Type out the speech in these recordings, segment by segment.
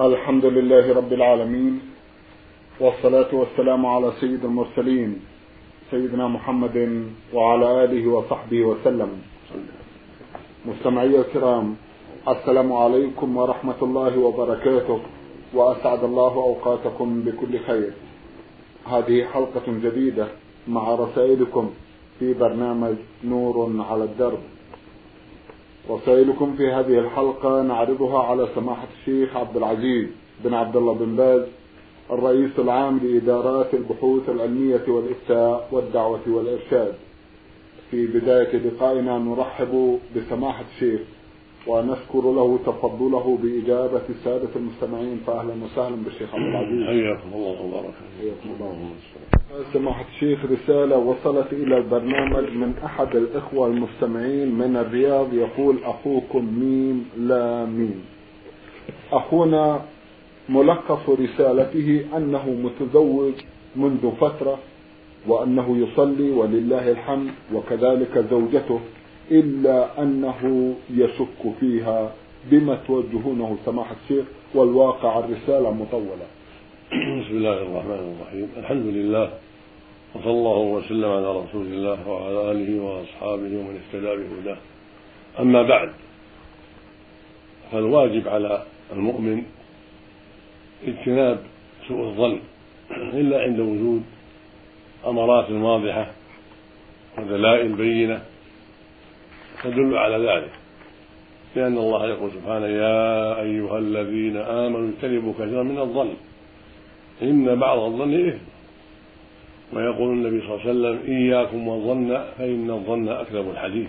الحمد لله رب العالمين والصلاة والسلام على سيد المرسلين سيدنا محمد وعلى آله وصحبه وسلم. مستمعي الكرام السلام عليكم ورحمة الله وبركاته وأسعد الله أوقاتكم بكل خير. هذه حلقة جديدة مع رسائلكم في برنامج نور على الدرب. رسائلكم في هذه الحلقة نعرضها على سماحة الشيخ عبد العزيز بن عبد الله بن باز الرئيس العام لإدارات البحوث العلمية والإفتاء والدعوة والإرشاد. في بداية لقائنا نرحب بسماحة الشيخ. ونشكر له تفضله بإجابة السادة المستمعين. فأهلا وسهلا بالشيخ عبد العزيز. حياكم الله وبارك. حياكم الله سماحة الشيخ رسالة وصلت إلى البرنامج من أحد الإخوة المستمعين من الرياض. يقول أخوكم ميم لا ميم. أخونا ملخص رسالته أنه متزوج منذ فترة وأنه يصلي ولله الحمد وكذلك زوجته. إلا أنه يشك فيها بما توجهونه سماحة الشيخ والواقع الرسالة مطولة. بسم الله الرحمن الرحيم. الحمد لله وصلى الله وسلم على رسول الله وعلى آله وأصحابه ومن اهتدى بهداه. أما بعد فالواجب على المؤمن اجتناب سوء الظن إلا عند وجود أمارات واضحة ودلائل بينة تدل على ذلك. لأن الله يقول سبحانه يا أيها الذين آمنوا اجتنبوا كثيرا من الظن إن بعض الظن إثم. ويقول النبي صلى الله عليه وسلم إياكم والظن فإن الظن أكذب الحديث.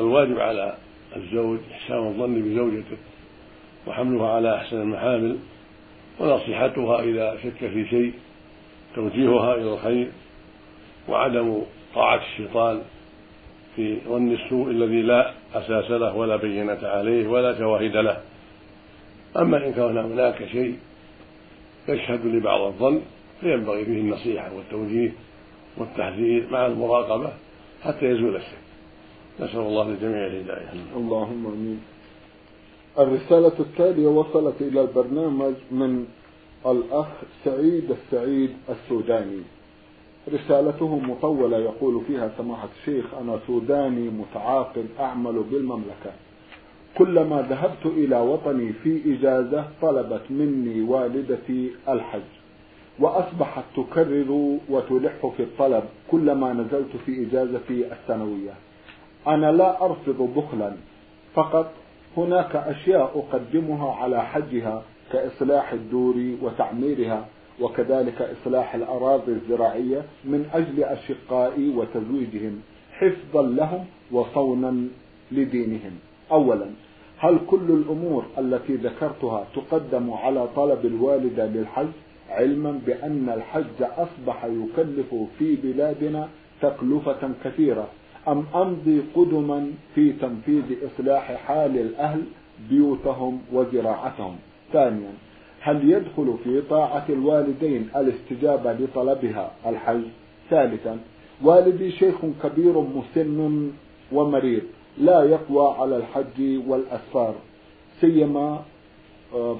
الواجب على الزوج إحسان الظن بزوجته وحملها على أحسن المحامل ونصيحتها إذا شك في شيء توجيهها إلى الخير وعدم طاعة الشيطان في ظن السوء الذي لا أساس له ولا بينة عليه ولا شواهد له. أما إن كان هناك شيء يشهد لبعض الظن فينبغي فيه النصيحة والتوجيه والتحذير مع المراقبة حتى يزول الشك نسأل الله للجميع الهداية. اللهم آمين. الرسالة التالية وصلت إلى البرنامج من الأخ سعيد السعيد السوداني. رسالته مطولة يقول فيها سماحة الشيخ أنا سوداني متعاقد أعمل بالمملكة. كلما ذهبت إلى وطني في إجازة طلبت مني والدتي الحج. وأصبحت تكرر وتلح في الطلب كلما نزلت في إجازتي السنوية. أنا لا أرفض بخلا. فقط هناك أشياء أقدمها على حجها كإصلاح الدور وتعميرها. وكذلك إصلاح الأراضي الزراعية من أجل أشقائي وتزويجهم حفظا لهم وصونا لدينهم. أولا هل كل الأمور التي ذكرتها تقدم على طلب الوالدة للحج؟ علما بأن الحج أصبح يكلف في بلادنا تكلفة كثيرة. أم أمضي قدما في تنفيذ إصلاح حال الأهل بيوتهم وزراعتهم؟ ثانيا هل يدخل في طاعة الوالدين الاستجابة لطلبها الحج؟ ثالثا والدي شيخ كبير مسن ومريض لا يقوى على الحج والأسفار سيما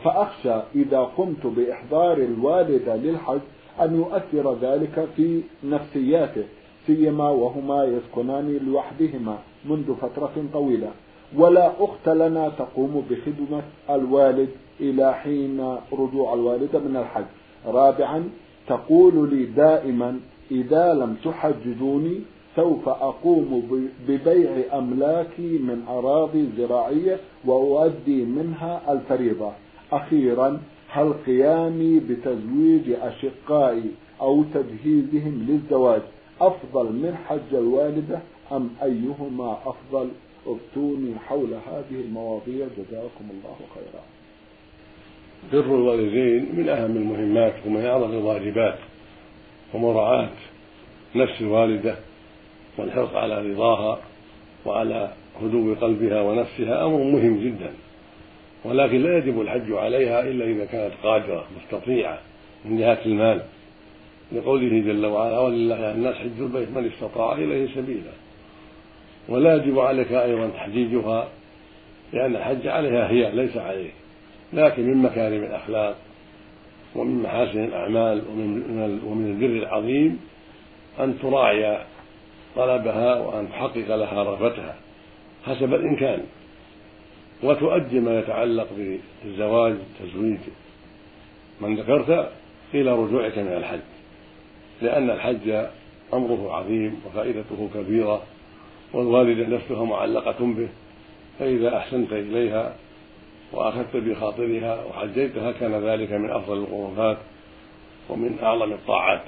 فأخشى إذا قمت بإحضار الوالدة للحج أن يؤثر ذلك في نفسياته سيما وهما يسكنان لوحدهما منذ فترة طويلة. ولا أخت لنا تقوم بخدمة الوالد. إلى حين رجوع الوالدة من الحج. رابعا تقول لي دائما إذا لم تحججوني سوف أقوم ببيع أملاكي من أراضي زراعية وأؤدي منها الفريضة. أخيرا هل قيامي بتزويج أشقائي أو تجهيزهم للزواج أفضل من حج الوالدة أم أيهما أفضل؟ افتوني حول هذه المواضيع. جزاكم الله خيرا. بر الوالدين من أهم المهمات ومن أعظم الواجبات ومراعاة نفس الوالدة والحرص على رضاها وعلى هدوء قلبها ونفسها أمر مهم جدا. ولكن لا يجب الحج عليها إلا إذا كانت قادرة مستطيعة من جهة المال. لقوله جل وعلا ولله الناس حج البيت من استطاع إليه سبيلا. ولا يجب عليك أيضا تحجيجها لأن الحج عليها هي ليس عليك. لكن من مكارم الأخلاق ومن محاسن الأعمال ومن ومن البر العظيم أن تراعي طلبها وأن تحقق لها رغبتها حسب الإمكان وتؤدي ما يتعلق بالزواج تزويج من ذكرت إلى رجوعك من الحج لأن الحج أمره عظيم وفائدته كبيرة والوالدة نفسها معلقة به فإذا أحسنت إليها وأخذت بخاطرها وحجيتها كان ذلك من أفضل القربات ومن أعظم الطاعات.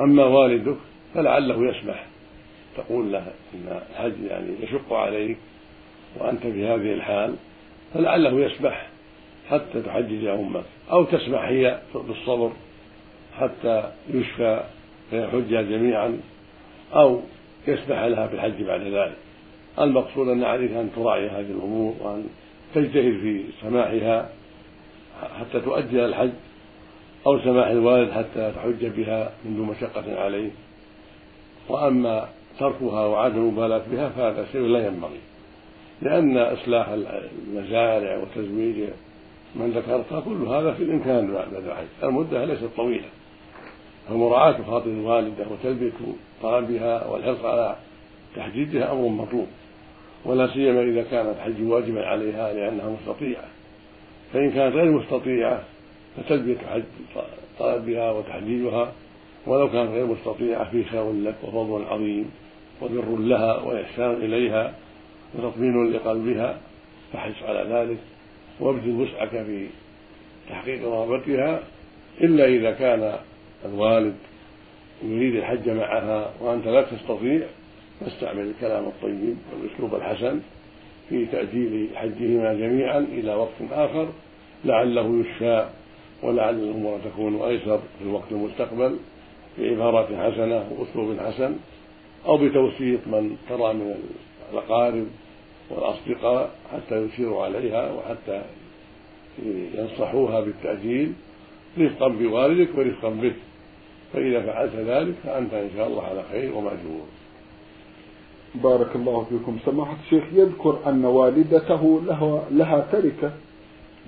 أما والدك فلعله يسمح تقول له إن الحج يعني يشق عليك وأنت في هذه الحال فلعله يسمح حتى تحجج أمك أو تسمح هي بالصبر حتى يشفى فيحج جميعا أو يسمح لها بالحج بعد ذلك. المقصود أن عليك أن تراعي هذه الأمور وأن تجتهد في سماحها حتى تؤدي الحج أو سماح الوالد حتى تحج بها من دون مشقة عليه. وأما تركها وعدم المبالاة بها فهذا شيء لا ينبغي لأن إصلاح المزارع وتزويج من ذكرتها كل هذا في الإمكان بعد الحج. المدة ليست طويلة. فمراعاة خاطر الوالدة وتلبية طلبها والحرص على تحديدها أمر مطلوب. ولا سيما إذا كان الحج واجبا عليها لأنها مستطيعة. فإن كانت غير مستطيعة فتلبية حج طلبها وتحديدها ولو كانت غير مستطيعة في خير لك وفضل عظيم وبر لها وإحسان إليها وتطمين لقلبها فحرص على ذلك وابذل وسعك في تحقيق رغبتها. إلا إذا كان الوالد يريد الحج معها وأنت لا تستطيع فاستعمل الكلام الطيب والأسلوب الحسن في تأجيل حجهما جميعا إلى وقت آخر لعله يشفى ولعل الأمور تكون أيسر في الوقت المستقبل بعبارات حسنة وأسلوب حسن أو بتوسيط من ترى من الأقارب والأصدقاء حتى يشيروا عليها وحتى ينصحوها بالتأجيل رفقا بوالدك ورفقا بك فإذا فعلت ذلك فأنت إن شاء الله على خير ومأجور. بارك الله فيكم. سماحة الشيخ يذكر أن والدته لها, لها تركة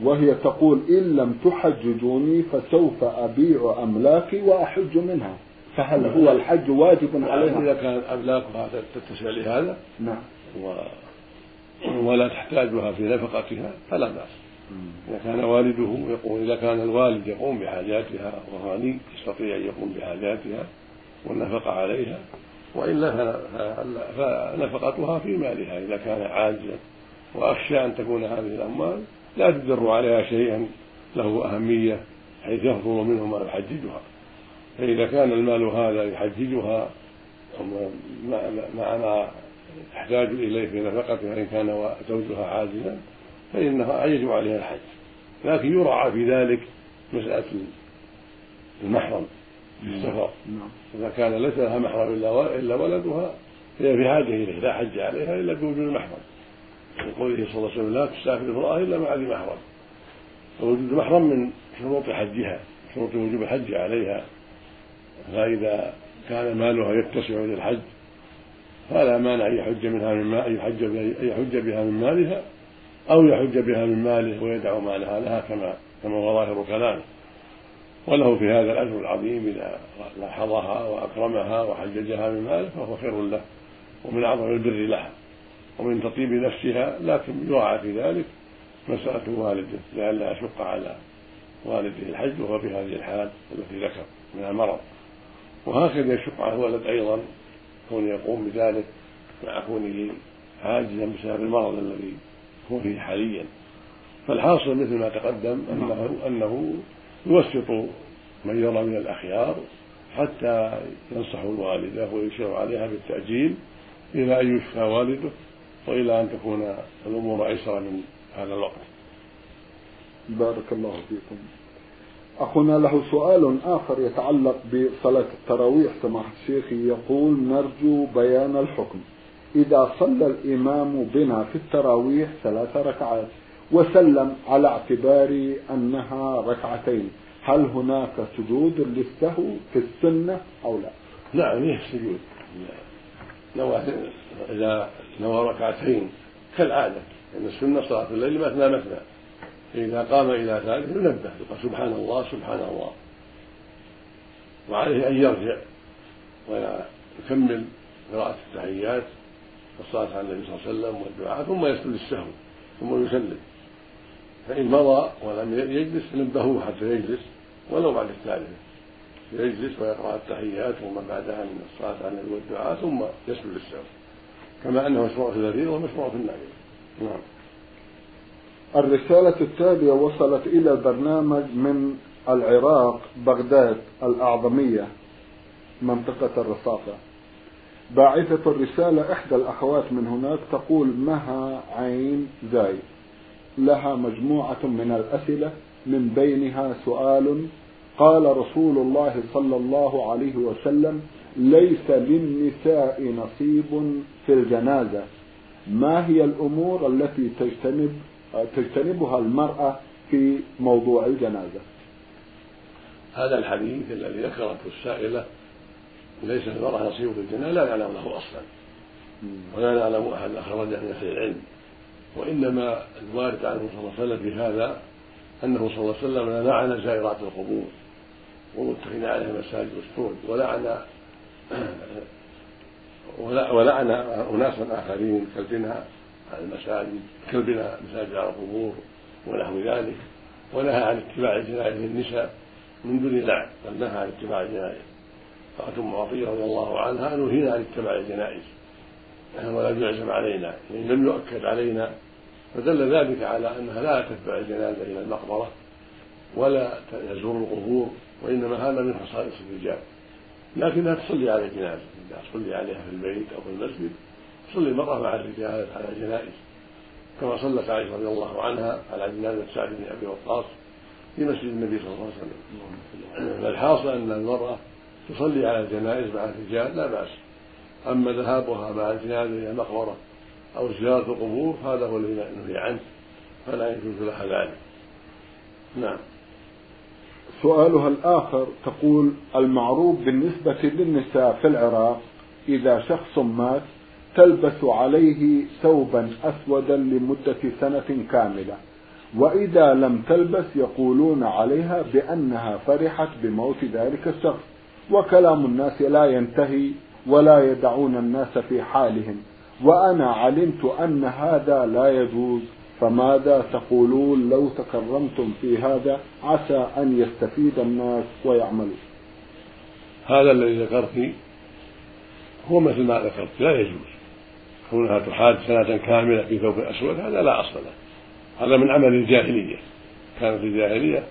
وهي تقول إن لم تحججوني فسوف أبيع أملاكي وأحج منها. فهل هو الحج واجب عليها؟ إذا كان أملاكها تتسع لهذا نعم. و... ولا تحتاجها في نفقتها فلا بأس. إذا كان والده يقوم إذا كان الوالد يقوم بحاجاتها وغني يستطيع أن يقوم بحاجاتها والنفقة عليها وإلا فنفقتها في مالها. إذا كان عاجزا وأخشى أن تكون هذه الأموال لا تدر عليها شيئا له أهمية حيث يفضل منه ما يحججها. فإذا كان المال هذا يحججها مع ما تحتاج إليه في نفقتها إن كان زوجها عاجزا فإنها يجب عليها الحج. لكن يراعى في ذلك مسألة المحرم. في السفر. نعم. إذا كان ليس لها محرم إلا ولدها فهي في حاجة إليه لا حج عليها إلا بوجود المحرم لقوله صلى الله عليه وسلم لا تسافر امرأة إلا مع ذي محرم. فوجود المحرم من شروط حجها شروط وجوب الحج عليها. فإذا كان مالها يتسع للحج فلا مانع أن يحج منها من مال يحج أن يحج بها من مالها أو يحج بها من ماله ويدع مالها لها كما كما هو ظاهر كلامه. وله في هذا الأجر العظيم إذا لاحظها وأكرمها وحججها من ماله فهو خير له ومن أعظم البر لها ومن تطيب نفسها لكن يراعى في ذلك مسألة والده لئلا يشق على والده الحج وهو في هذه الحال التي ذكر من المرض. وهكذا يشق على الولد أيضا كون يقوم بذلك مع كونه عاجزا بسبب المرض الذي هو فيه حاليا. فالحاصل مثل ما تقدم أنه أنه يوسط من يرى من الأخيار حتى ينصح الوالدة ويشير عليها بالتأجيل إلى أن يشفى والده وإلى أن تكون الأمور أيسر من هذا الوقت. بارك الله فيكم. أخونا له سؤال آخر يتعلق بصلاة التراويح سماحة الشيخ يقول نرجو بيان الحكم. إذا صلى الإمام بنا في التراويح ثلاث ركعات وسلم على اعتبار أنها ركعتين. هل هناك سجود للسهو في السنة أو لا؟ نعم فيه سجود؟ نوى إذا نوى ركعتين كالعادة لأن السنة صلاة الليل مثنى مثنى فإذا قام إلى ذلك ينبه يقول سبحان الله سبحان الله. وعليه أن يرجع ويكمل قراءة التحيات والصلاة على النبي صلى الله عليه وسلم والدعاء ثم يسجد للسهو ثم يسلم. فإن مضى ولم يجلس نبهوه حتى يجلس ولو بعد الثالثة. يجلس ويقرأ التحيات وما بعدها من الصلاة على والدعاء ثم يسجد للسهو كما أنه مشروع في الفريضة ومشروع في النافلة نعم. الرسالة التالية وصلت إلى البرنامج من العراق بغداد الأعظمية منطقة الرصافة. باعثة الرسالة إحدى الأخوات من هناك تقول مها عين زاي لها مجموعة من الأسئلة من بينها سؤال قال رسول الله صلى الله عليه وسلم ليس للنساء نصيب في الجنازة. ما هي الأمور التي تجتنب تجتنبها المرأة في موضوع الجنازة؟ هذا الحديث الذي ذكرته السائلة ليس للمرأة نصيب في الجنة لا نعلم له أصلا. ولا نعلم أحد أخرجه من أهل العلم. وإنما الوارد عنه صلى الله عليه وسلم في هذا أنه صلى الله عليه وسلم لعن زائرات القبور والمتخذين عليها مساجد والسود ولعن ولعن أناسا آخرين كالبناء على المساجد كالبناء مساجد على القبور ونحو ذلك ونهى عن اتباع الجنائز النساء من دون لعن بل نهى عن اتباع الجنائز قالت ام عطية رضي الله عنها نهينا عن اتباع الجنائز ولم يعزم علينا يعني لم يؤكد علينا. فدل ذلك على أنها لا تتبع الجنازة إلى المقبرة ولا تزور القبور وإنما هذا من خصائص الرجال. لكنها تصلي على الجنازة إذا تصلي عليها في البيت أو في المسجد تصلي المراه مع الرجال على الجنائز كما صلت عائشة رضي الله عنها على جنازة سعد بن أبي وقاص في مسجد النبي صلى الله عليه وسلم. فالحاصل أن المرأة تصلي على الجنائز مع الرجال لا بأس. أما ذهابها مع الجنازة إلى المقبرة أو زيارة القبور هذا هو الذي نهي عنه فلا يجوز لها ذلك. نعم. سؤالها الآخر تقول المعروف بالنسبة للنساء في العراق إذا شخص مات تلبس عليه ثوبا أسودا لمدة سنة كاملة وإذا لم تلبس يقولون عليها بأنها فرحت بموت ذلك الشخص وكلام الناس لا ينتهي ولا يدعون الناس في حالهم. وأنا علمت أن هذا لا يجوز. فماذا تقولون لو تكرمتم في هذا؟ عسى أن يستفيد الناس ويعملوا. هذا الذي ذكرت هو مثل ما ذكرت لا يجوز. كونها تحاد سنة كاملة في ثوب أسود هذا لا أصل له. هذا من عمل الجاهلية. كانت الجاهلية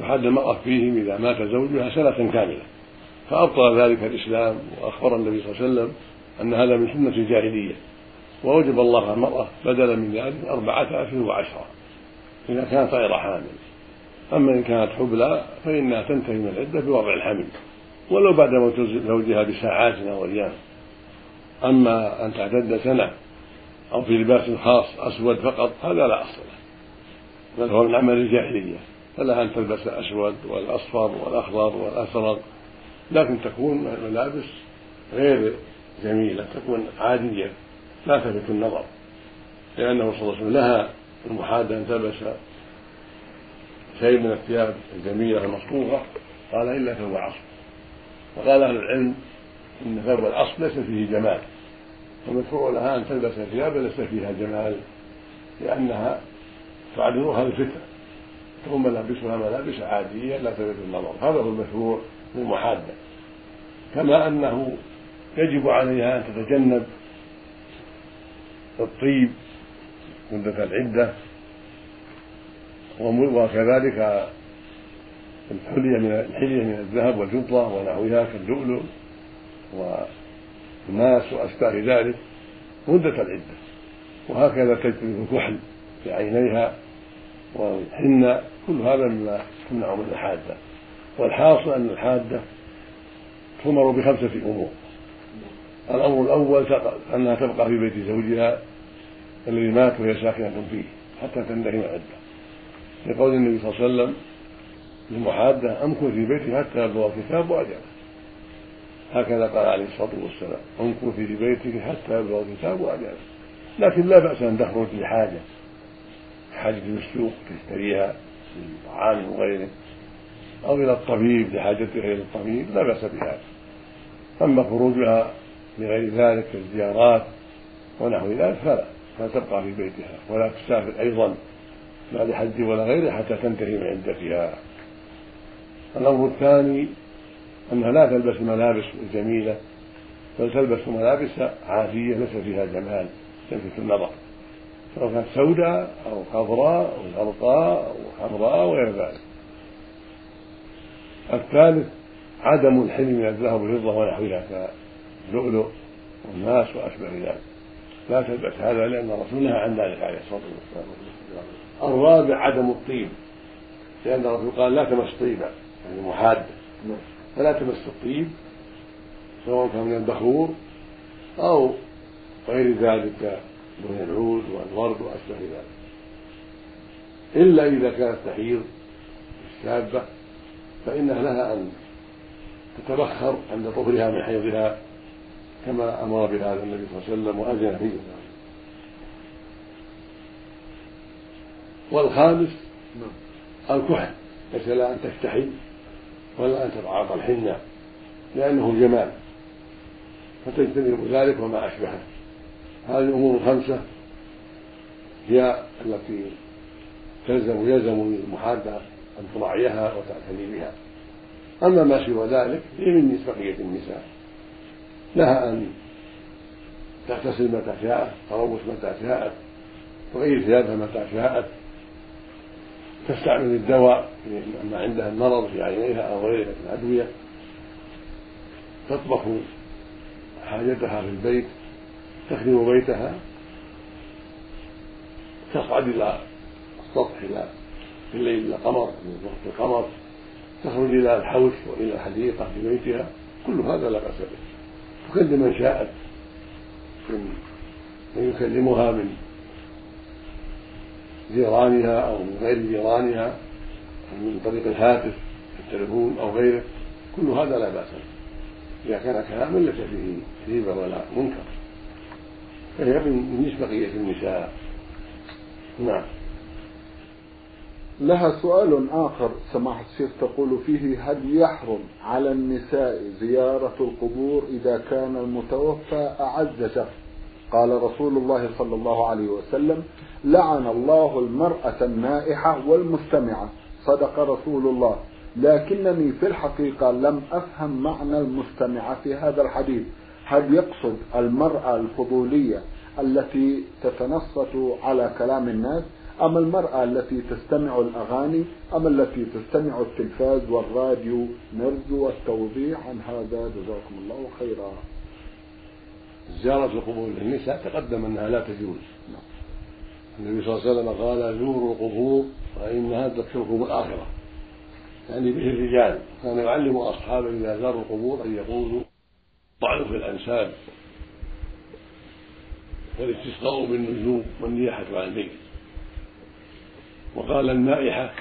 تحاد المرأة فيهم إذا مات زوجها سنة كاملة. فأبطل ذلك الإسلام وأخبر النبي صلى الله عليه وسلم أن هذا من سنة الجاهلية ووجب الله على المرأة بدلا من ذلك أربعة أشهر وعشرة إذا كانت غير حامل. أما إن كانت حبلى فإنها تنتهي من العدة بوضع الحمل. ولو بعد موت زوجها بساعات أو أيام أما أن تعتد سنة أو في لباس خاص أسود فقط هذا لا أصل له. بل هو من عمل الجاهلية. فلها أن تلبس الأسود والأصفر والأخضر والأزرق لكن تكون ملابس غير جميلة تكون عادية لا تلفت النظر. لأنه صلى الله عليه وسلم لها المحادة أن تلبس شيء من الثياب الجميلة المصفوفة قال إلا ثوب العصر وقال أهل العلم إن ثوب العصر ليس فيه جمال. ومشروع لها أن تلبس ثيابا ليس فيها جمال لأنها تعرضها للفتنة تكون ملابسها ملابس عادية لا تلفت النظر. هذا هو المشروع للمحادة كما أنه يجب عليها أن تتجنب الطيب مدة العدة وكذلك الحلية من الحلية من الذهب والفضة ونحوها كاللؤلؤ والماس وأشباه ذلك مدة العدة وهكذا تجتنب الكحل في عينيها والحنة كل هذا مما تمنع من الحادة والحاصل أن الحادة تؤمر بخمسة أمور. الأمر الأول أنها تبقى في بيت زوجها الذي مات وهي ساكنة فيه حتى تنتهي العدة لقول النبي صلى الله عليه وسلم للمحادة أمكن في بيتي حتى يبلغ الكتاب وأجله. هكذا قال عليه الصلاة والسلام أمكن في بيتك حتى يبلغ الكتاب وأجله. لكن لا بأس أن تخرج لحاجة حاجة السوق تشتريها من طعام وغيره أو إلى الطبيب لحاجتها إلى الطبيب لا بأس بهذا أما خروجها لغير ذلك كالزيارات ونحو ذلك فلا فتبقى في بيتها ولا تسافر أيضا لا لحج ولا غيره حتى تنتهي من عدتها. الأمر الثاني أنها لا تلبس الملابس الجميلة بل تلبس ملابس عادية ليس فيها جمال تلفت النظر سواء كانت سوداء أو خضراء أو زرقاء أو حمراء وغير ذلك. الثالث عدم الحلم من الذهب والفضة ونحوها كاللؤلؤ والناس وأشبه ذلك. لا تلبس هذا لأن الرسول نهى عن ذلك عليه الصلاة والسلام. الرابع عدم الطيب لأن الرسول قال لا تمس طيبا يعني محادة فلا تمس الطيب سواء كان من البخور أو غير ذلك من العود والورد وأشبه ذلك. إلا إذا كانت تحيض الشابة فإنها لها أن تتبخر عند طهرها من حيضها كما أمر بهذا النبي صلى الله عليه وسلم وأذن فيه والخامس الكحل ليس لها أن تكتحل ولا أن تتعاطى الحنة لأنه جمال فتجتنب ذلك وما أشبهه. هذه الأمور الخمسة هي التي تلزم يلزم المحادة أن تراعيها وتعتني بها أما ما سوى ذلك هي من بقية النساء. لها أن تغتسل متى شاءت تروس متى شاءت تغير ثيابها متى شاءت تستعمل الدواء ما عندها المرض في عينيها أو غيرها من الأدوية. تطبخ حاجتها في البيت تخدم بيتها تصعد إلى السطح إلى في الليل إلى قمر من وقت القمر تخرج إلى الحوش وإلى الحديقة في بيتها. كل هذا لا بأس به. تكلم من شاءت من من يكلمها من جيرانها أو من غير جيرانها أو من طريق الهاتف التلفون أو غيره. كل هذا لا بأس به. إذا كان كلاما ليس فيه ريبة ولا منكر. فهي من بقية النساء. نعم. لها سؤال آخر سماحة الشيخ تقول فيه هل يحرم على النساء زيارة القبور إذا كان المتوفى أعز شخص؟ قال رسول الله صلى الله عليه وسلم لعن الله المرأة النائحة والمستمعة. صدق رسول الله. لكنني في الحقيقة لم أفهم معنى المستمعة في هذا الحديث. هل يقصد المرأة الفضولية التي تتنصت على كلام الناس؟ أم المرأة التي تستمع الأغاني أم التي تستمع التلفاز والراديو نرجو التوضيح عن هذا. جزاكم الله خيرا. زيارة القبور للنساء تقدم أنها لا تجوز. النبي صلى الله عليه وسلم قال زوروا القبور فإنها تذكركم الآخرة. يعني به الرجال كان يعلم أصحابه إذا زاروا القبور أن يقولوا ضعوا في الأنساب والاستسقاء بالنجوم والنياحة عن الميت وقال النائحة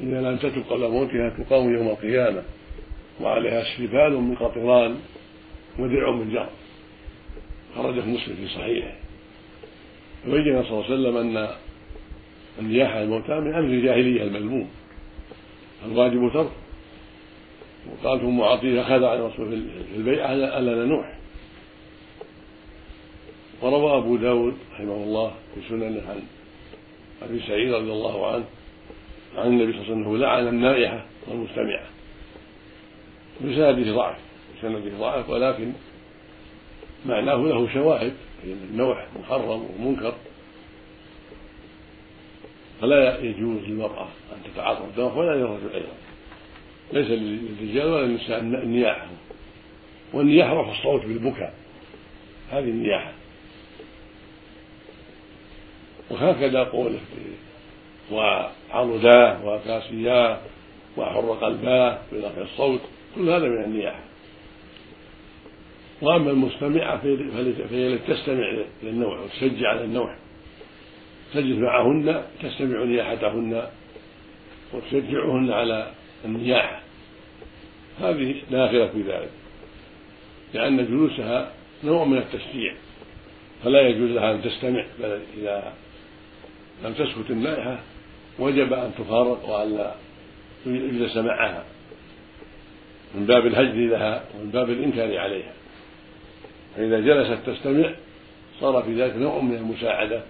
إذا لم تتب قبل موتها تقام يوم القيامة وعليها سلفال من قطران ودرع من جر خرجه مسلم في صحيحه. وبين صلى الله عليه وسلم أن النياحة الموتى من أمر الجاهلية المذموم. الواجب ترك. وقال ثم عطيه أخذ عن الرسول في البيعة ألا نوح. وروى أبو داود رحمه الله في سننه عن أبي سعيد رضي الله عنه عن النبي صلى الله عليه وسلم لعن النائحة والمستمعة. بسنده ضعف بسنده ضعف ولكن معناه له شواهد النوح محرم ومنكر. فلا يجوز للمرأة أن تتعاطى الدواء ولا للرجل أيضا. ليس للرجال ولا للنساء النياحة والنياحة رفع الصوت بالبكاء. هذه النياحة. وهكذا قوله وعرضاه وكاسياه وحر قلباه برفع الصوت كل هذا من النياحة. وأما المستمعة فهي التي تستمع للنوع وتشجع على النوع. تجلس معهن تستمع نياحتهن وتشجعهن على النياحة. هذه داخلة في ذلك لأن جلوسها نوع من التشجيع فلا يجوز لها أن تستمع بل إذا لم تسكت النائحة وجب أن تفارق وأن لا يجلس معها من باب الهجر لها ومن باب الإنكار عليها. فإذا جلست تستمع صار في ذلك نوع من المساعدة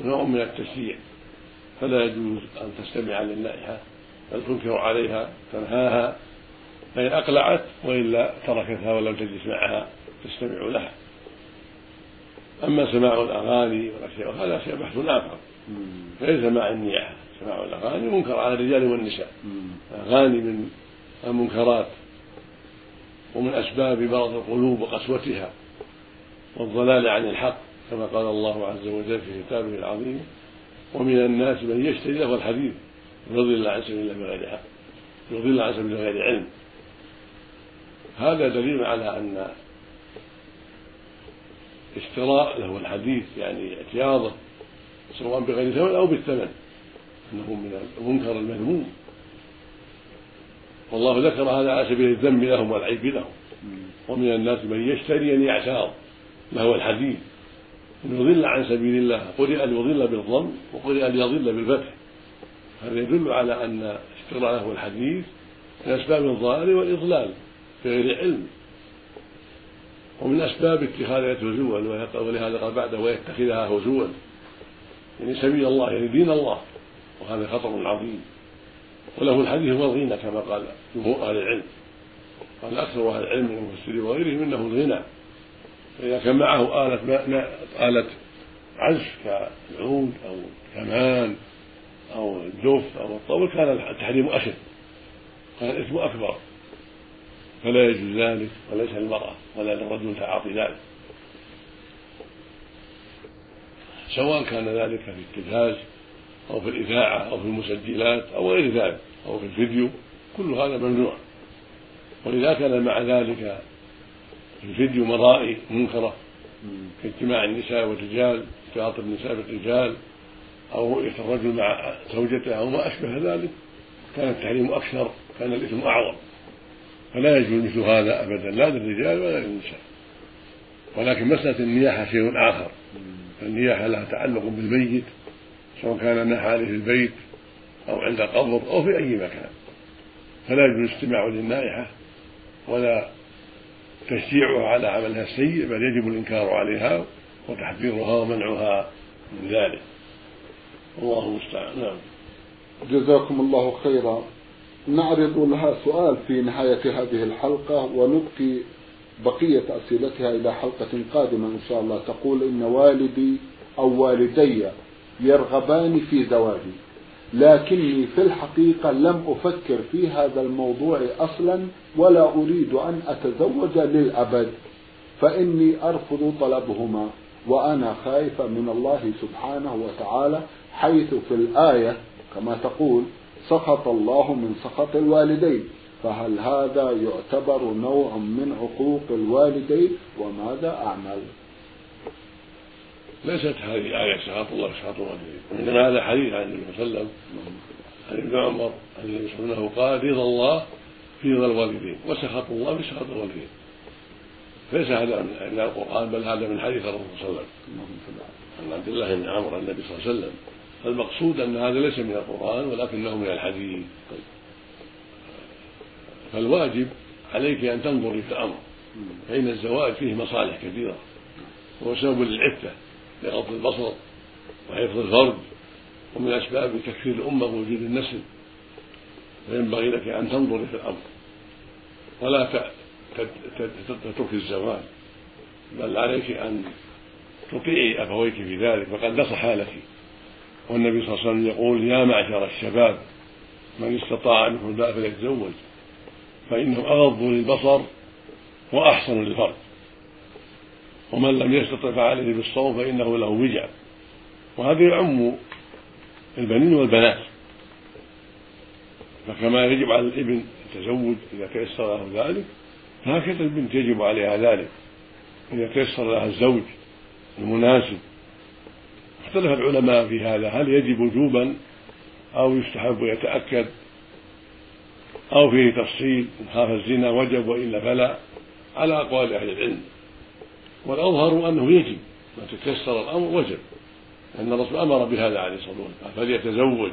ونوع من التشجيع. فلا يجوز أن تستمع للنائحة بل تنكر عليها تنهاها فإن أقلعت وإلا تركتها ولم تجلس معها تستمع لها. أما سماع الأغاني والأشياء هذا شيء بحث آخر. ليس مع النياحة سماع الأغاني منكر على الرجال والنساء. الأغاني من المنكرات ومن أسباب مرض القلوب وقسوتها والضلال عن الحق كما قال الله عز وجل في كتابه العظيم ومن الناس من يشتري له الحديث يضل عن سبيل الله بغير حق يضل عن سبيل الله بغير علم. هذا دليل على أن اشتراء له الحديث يعني اعتياضه سواء بغير ثمن أو بالثمن. أنه من المنكر المذموم. والله ذكر هذا على سبيل الذم لهم والعيب لهم. ومن الناس من يشتري أن يعتاض له الحديث. أن يضل عن سبيل الله. قرئ أن يضل بالضم وقرئ أن يضل بالفتح. هذا يدل على أن اشتراء له الحديث من أسباب الضلال والإضلال بغير علم. ومن أسباب اتخاذها هزوا ولهذا قال بعده ويتخذها هزوا. يعني سبيل الله يعني دين الله. وهذا خطر عظيم. وله الحديث هو الغنى كما قال جمهور أهل العلم. قال أكثر أهل العلم من المفسرين وغيرهم إنه الغنى. فإذا كان معه آلة آلة عزف كالعود أو كمان أو الدف أو الطول كان التحريم اشد كان الإثم أكبر. فلا يجوز ذلك وليس للمرأة ولا للرجل تعاطي ذلك. سواء كان ذلك في التلفاز أو في الإذاعة أو في المسجلات أو غير ذلك أو في الفيديو كل هذا ممنوع. وإذا كان مع ذلك في الفيديو مرائي منكرة كاجتماع النساء والرجال اختلاط النساء بالرجال أو رؤية الرجل مع زوجته أو ما أشبه ذلك كان التحريم أكثر كان الإثم أعظم. فلا يجوز مثل هذا أبدا لا للرجال ولا للنساء. ولكن مسألة النياحة شيء آخر. النياحة لها تعلق بالميت سواء كان عليه في البيت أو عند قبر أو في أي مكان. فلا يجوز الاستماع للنائحة ولا تشجيعها على عملها السيء بل يجب الإنكار عليها وتحذيرها ومنعها من ذلك. الله المستعان. نعم. جزاكم الله خيرا. نعرض لها سؤال في نهاية هذه الحلقة ونبقي بقية أسئلتها إلى حلقة قادمة إن شاء الله. تقول إن والدي أو والدي يرغبان في زواجي لكني في الحقيقة لم أفكر في هذا الموضوع أصلا ولا أريد أن أتزوج للأبد فإني أرفض طلبهما وأنا خائفة من الله سبحانه وتعالى حيث في الآية كما تقول سخط الله من سخط الوالدين. فهل هذا يعتبر نوع من عقوق الوالدين؟ وماذا أعمل؟ ليست هذه آية سخط الله سخط الوالدين إنما هذا حديث عن النبي صلى الله عليه وسلم عن ابن عمر أن النبي صلى الله عليه وسلم قال رضا الله في رضا الوالدين وسخط الله في سخط الوالدين. ليس هذا من القرآن بل هذا من حديث الرسول صلى الله عليه وسلم. عن عبد الله بن عمرو النبي صلى الله عليه وسلم المقصود أن هذا ليس من القرآن ولكنه من الحديث. فالواجب عليك أن تنظري في الأمر فإن الزواج فيه مصالح كثيرة وهو سبب للعفة لغض البصر وحفظ الفرج ومن أسباب تكثير الأمة ووجود النسل فينبغي لك أن تنظري في الأمر. ولا تتركي الزواج بل عليك أن تطيعي أبويك في ذلك فقد نصح لك والنبي صلى الله عليه وسلم يقول يا معشر الشباب من استطاع منكم الباء فليتزوج. فإنه أغض للبصر وأحسن للفرج. ومن لم يستطع فعليه بالصوم فإنه له وجع. وهذا يعم البنين والبنات. فكما يجب على الإبن التزوج إذا تيسر له ذلك هكذا البنت يجب عليها ذلك. إذا تيسر لها الزوج المناسب. اختلف العلماء في هذا هل يجب وجوبا أو يستحب ويتأكد أو فيه تفصيل إن خاف الزنا وجب وإلا فلا على أقوال أهل العلم. والأظهر أنه يجب ما تتيسر الأمر وجب أن الرسول أمر بهذا عليه الصلاة والسلام فليتزوج.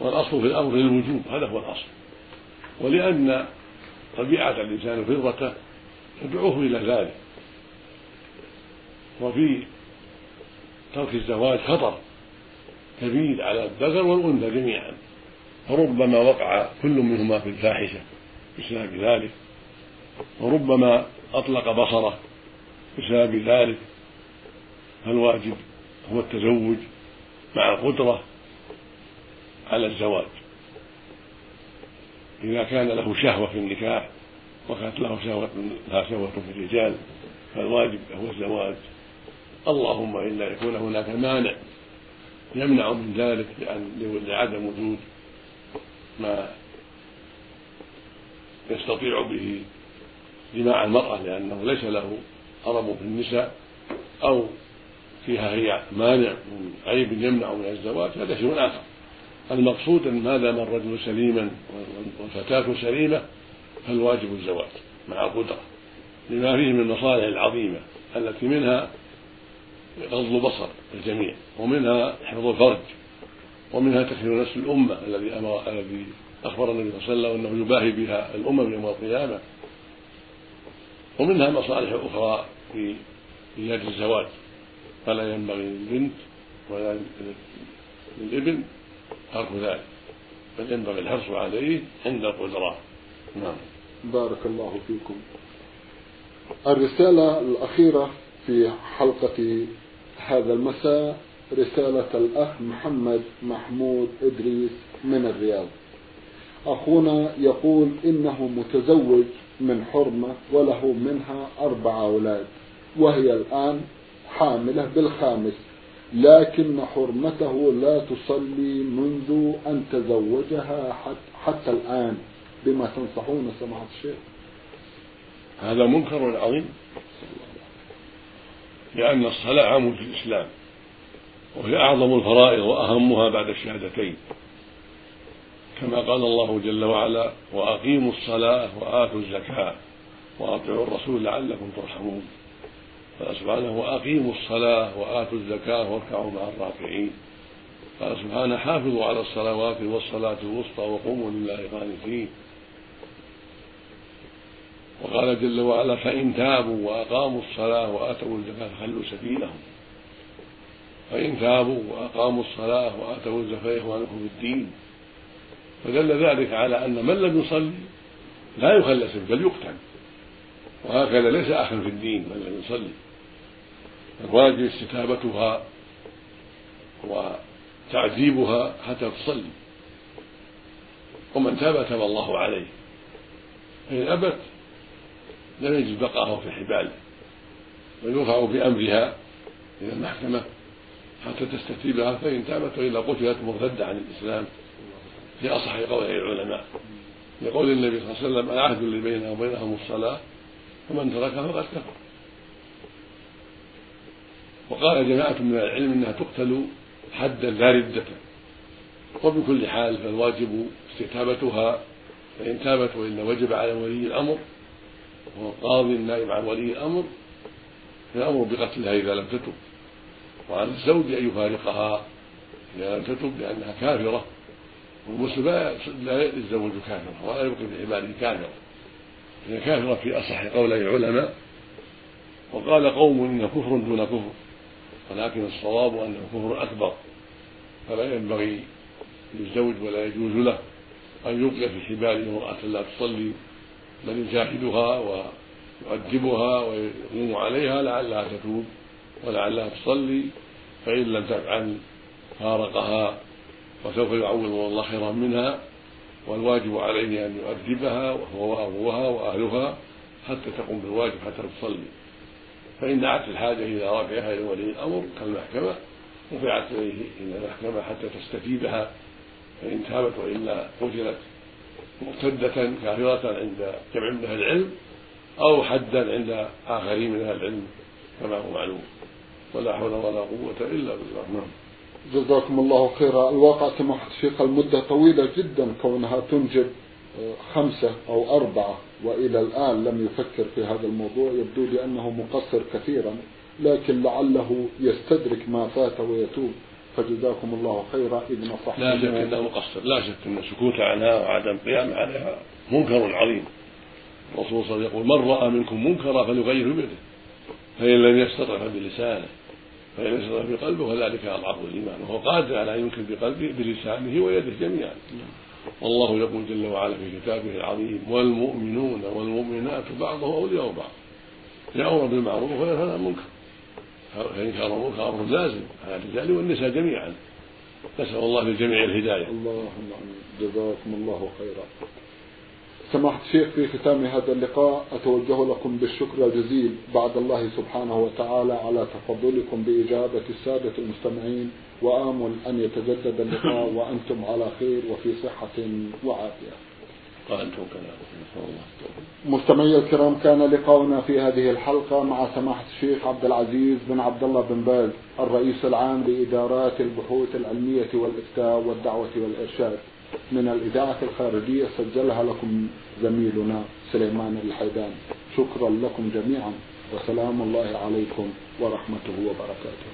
والأصل في الأمر للوجوب هذا هو الأصل. ولأن طبيعة الإنسان وفطرته تدعوه إلى ذلك. وفي ترك الزواج خطر كبير على الذكر والأنثى جميعا. فربما وقع كل منهما في الفاحشة بسبب ذلك. وربما أطلق بصره بسبب ذلك. فالواجب هو التزوج مع القدرة على الزواج. إذا كان له شهوة في النكاح وكانت له شهوة لها شهوة في الرجال فالواجب هو الزواج. اللهم إلا يكون هناك مانع يمنع من ذلك لعدم وجود ما يستطيع به جماع المرأة لأنه ليس له أرب في النساء أو فيها هي مانع من عيب يمنع من الزواج هذا شيء آخر. المقصود أن ما دام الرجل سليما والفتاة سليمة فالواجب الزواج مع القدرة لما فيه من المصالح العظيمة التي منها غض البصر الجميع ومنها حفظ الفرج ومنها تكثير نسل الأمة الذي أمر الذي أخبر النبي صلى الله عليه وسلم أنه يباهي بها الأمم يوم القيامة. ومنها مصالح أخرى في إيجاد الزواج. فلا ينبغي للبنت ولا للابن ترك ذلك بل ينبغي الحرص عليه عند القدرة. نعم. بارك الله فيكم. الرسالة الأخيرة في حلقة هذا المساء رسالة الأخ محمد محمود إدريس من الرياض. أخونا يقول إنه متزوج من حرمة وله منها أربع أولاد وهي الآن حاملة بالخامس لكن حرمته لا تصلي منذ أن تزوجها حتى الآن. بما تنصحون سماحة الشيخ. هذا منكر عظيم لأن الصلاة عام في الإسلام. وهي أعظم الفرائض وأهمها بعد الشهادتين. كما قال الله جل وعلا وأقيموا الصلاة وآتوا الزكاة وأطيعوا الرسول لعلكم ترحمون. قال سبحانه وأقيموا الصلاة وآتوا الزكاة واركعوا مع الراكعين. قال سبحانه حافظوا على الصلوات والصلاة الوسطى وقوموا لله قانتين. وقال جل وعلا فإن تابوا وأقاموا الصلاة وآتوا الزكاة فخلوا سبيلهم. فإن تابوا وأقاموا الصلاة وآتوا الزكاة إخوانكم في الدين. فدل ذلك على أن من لم يصلي لا سبيل بل يقتل. وهكذا ليس أخا في الدين من لم يصلي. الواجب استتابتها وتعذيبها حتى تصلي. ومن تاب تاب الله عليه. فإن أبت لم يجد بقاءه في حباله ويرفع بأمرها إلى المحكمة حتى تستتيبها فإن تابت وإلا قتلت مرتدة عن الإسلام في أصح قولي العلماء. لقول النبي صلى الله عليه وسلم العهد الذي بيننا وبينهم الصلاة فمن تركها فقد كفر. وقال جماعة من العلم أنها تقتل حدا لا ردة. وبكل حال فالواجب استتابتها فإن تابت وإلا وجب على ولي الأمر وهو القاضي النائب عن ولي الأمر فالأمر بقتلها إذا لم تتب وعلى الزوج أن يفارقها إذا لم تتب لأنها كافرة والمسلم لا يتزوج كافرة ولا يبقي في عباده كافرة. هي كافرة في أصح قولي العلماء وقال قوم إن كفر دون كفر ولكن الصواب أنه كفر أكبر. فلا ينبغي للزوج ولا يجوز له أن يبقي في حباله امرأة لا تصلي بل يجاهدها ويؤدبها ويقوم عليها لعلها تتوب. ولعلها تصلي فإن لم تفعل فارقها وسوف يعوض الله خيرا منها والواجب عليه أن يؤدبها وهو وأبوها وأهلها حتى تقوم بالواجب حتى تصلي. فإن دعت الحاجة إلى رفعها إلى ولي الأمر كالمحكمة رفعت إليه إلى المحكمة حتى تستتيبها فإن تابت وإلا قتلت مرتدة كافرة عند جمع من أهل العلم أو حدا عند آخرين من أهل العلم كما هو معلوم. ولا حول ولا قوة إلا بالله. نعم. جزاكم الله خيرا. الواقع كما حقيقة المدة طويلة جدا كونها تنجب آه، خمسة أو أربعة وإلى الآن لم يفكر في هذا الموضوع. يبدو لي أنه مقصر كثيرا لكن لعله يستدرك ما فات ويتوب. فجزاكم الله خيرا. إذ نصحتم لا شك إنه مقصر. لا شك إن السكوت عنها وعدم القيام عليها منكر عظيم. الرسول صلى الله عليه وسلم يقول من رأى منكم منكرا فليغيره بيده. فإن لم يستطع فبلسانه فإن لم يستطع بقلبه فذلك أضعف الإيمان وهو قادر على أن ينكر بقلبه بلسانه ويده جميعا. والله يقول جل وعلا في كتابه العظيم والمؤمنون والمؤمنات بعضهم أولياء بعض يامر بالمعروف وينهى عن المنكر. فإنكار المنكر أمر لازم على الرجال والنساء جميعا. نسأل الله للجميع الهداية. اللهم جزاكم الله خيرا. سماحة الشيخ في ختام هذا اللقاء أتوجه لكم بالشكر الجزيل بعد الله سبحانه وتعالى على تفضلكم بإجابة السادة المستمعين وآمل أن يتجدد اللقاء وأنتم على خير وفي صحة وعافية. وأنتم كذلك الله. مستمعي الكرام كان لقاؤنا في هذه الحلقة مع سماحة الشيخ عبد العزيز بن عبد الله بن باز الرئيس العام لإدارات البحوث العلمية والإفتاء والدعوة والإرشاد. من الإذاعة الخارجية سجلها لكم زميلنا سليمان الحيدان شكرا لكم جميعا وسلام الله عليكم ورحمته وبركاته.